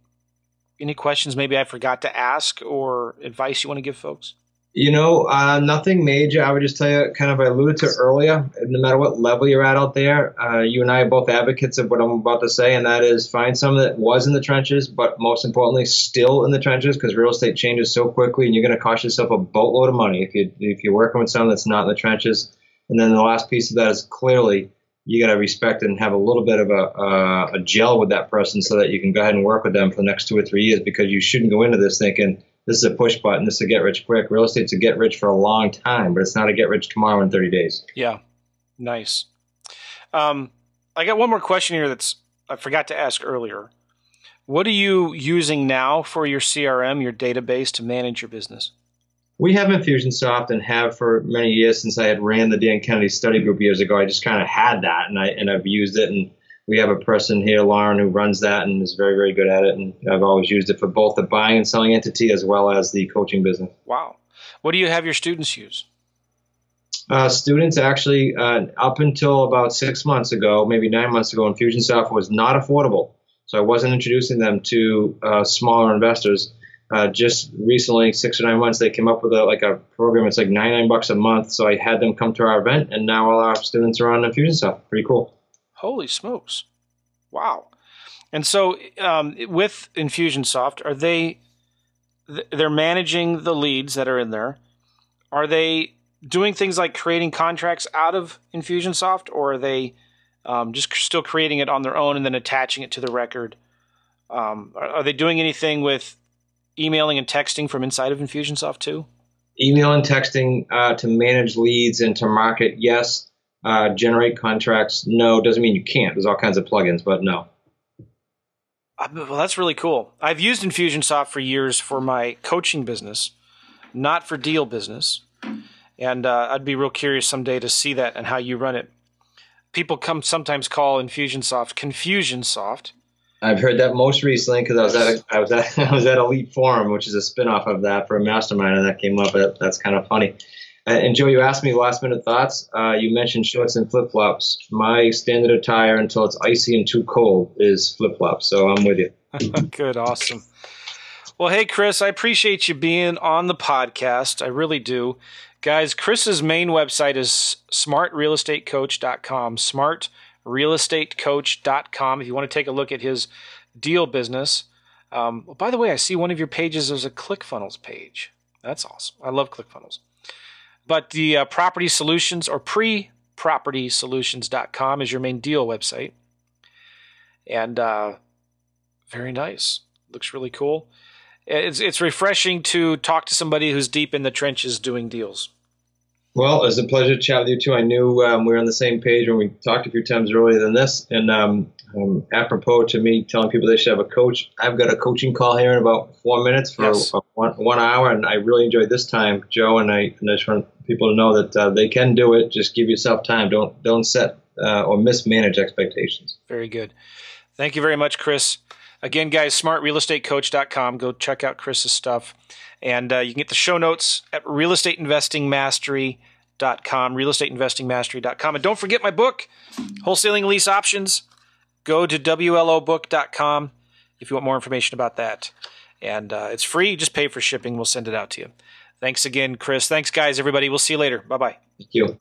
any questions maybe I forgot to ask or advice you want to give folks? You know, uh, nothing major. I would just tell you, kind of I alluded to earlier, no matter what level you're at out there, uh, you and I are both advocates of what I'm about to say, and that is find someone that was in the trenches, but most importantly, still in the trenches, because real estate changes so quickly, and you're going to cost yourself a boatload of money if you if you're working with someone that's not in the trenches. And then the last piece of that is clearly you got to respect and have a little bit of a, uh, a gel with that person so that you can go ahead and work with them for the next two or three years because you shouldn't go into this thinking this is a push button, this is a get rich quick. Real estate's a get rich for a long time, but it's not a get rich tomorrow in 30 days. Yeah, nice. Um, I got one more question here that's I forgot to ask earlier. What are you using now for your CRM, your database to manage your business? We have Infusionsoft and have for many years since I had ran the Dan Kennedy Study Group years ago. I just kind of had that, and I and I've used it. And we have a person here, Lauren, who runs that and is very very good at it. And I've always used it for both the buying and selling entity as well as the coaching business. Wow, what do you have your students use? Uh, students actually, uh, up until about six months ago, maybe nine months ago, Infusionsoft was not affordable. So I wasn't introducing them to uh, smaller investors uh, just recently, six or nine months, they came up with a, like a program. It's like 99 bucks a month. So I had them come to our event, and now all our students are on Infusionsoft. Pretty cool. Holy smokes! Wow. And so um, with Infusionsoft, are they they're managing the leads that are in there? Are they doing things like creating contracts out of Infusionsoft, or are they um, just still creating it on their own and then attaching it to the record? Um, are, are, they doing anything with emailing and texting from inside of Infusionsoft too? Email and texting uh, to manage leads and to market, yes. Uh, generate contracts, no. Doesn't mean you can't. There's all kinds of plugins, but no. Uh, well, that's really cool. I've used Infusionsoft for years for my coaching business, not for deal business. And uh, I'd be real curious someday to see that and how you run it. People come sometimes call Infusionsoft Confusionsoft I've heard that most recently because I was at a, I was at I was at Elite Forum, which is a spinoff of that for a mastermind, and that came up. That, that's kind of funny. Uh, and Joe, you asked me last minute thoughts. Uh, you mentioned shorts and flip flops. My standard attire until it's icy and too cold is flip flops. So I'm with you. Good, awesome. Well, hey, Chris, I appreciate you being on the podcast. I really do. Guys, Chris's main website is smartrealestatecoach.com. Smart realestatecoach.com if you want to take a look at his deal business. Um, by the way, I see one of your pages there's a ClickFunnels page. That's awesome. I love ClickFunnels. But the uh, property solutions or pre is your main deal website. And uh, very nice. Looks really cool. It's, it's refreshing to talk to somebody who's deep in the trenches doing deals. Well, it was a pleasure to chat with you too. I knew um, we were on the same page when we talked a few times earlier than this. And um, um, apropos to me telling people they should have a coach, I've got a coaching call here in about four minutes for yes. one, one, hour, and I really enjoyed this time, Joe. And I, and I just want people to know that uh, they can do it. Just give yourself time. Don't don't set uh, or mismanage expectations. Very good. Thank you very much, Chris. Again, guys, smartrealestatecoach.com. Go check out Chris's stuff. And uh, you can get the show notes at realestateinvestingmastery.com, realestateinvestingmastery.com. And don't forget my book, Wholesaling Lease Options. Go to WLObook.com if you want more information about that. And uh, it's free. Just pay for shipping. We'll send it out to you. Thanks again, Chris. Thanks, guys, everybody. We'll see you later. Bye bye. Thank you.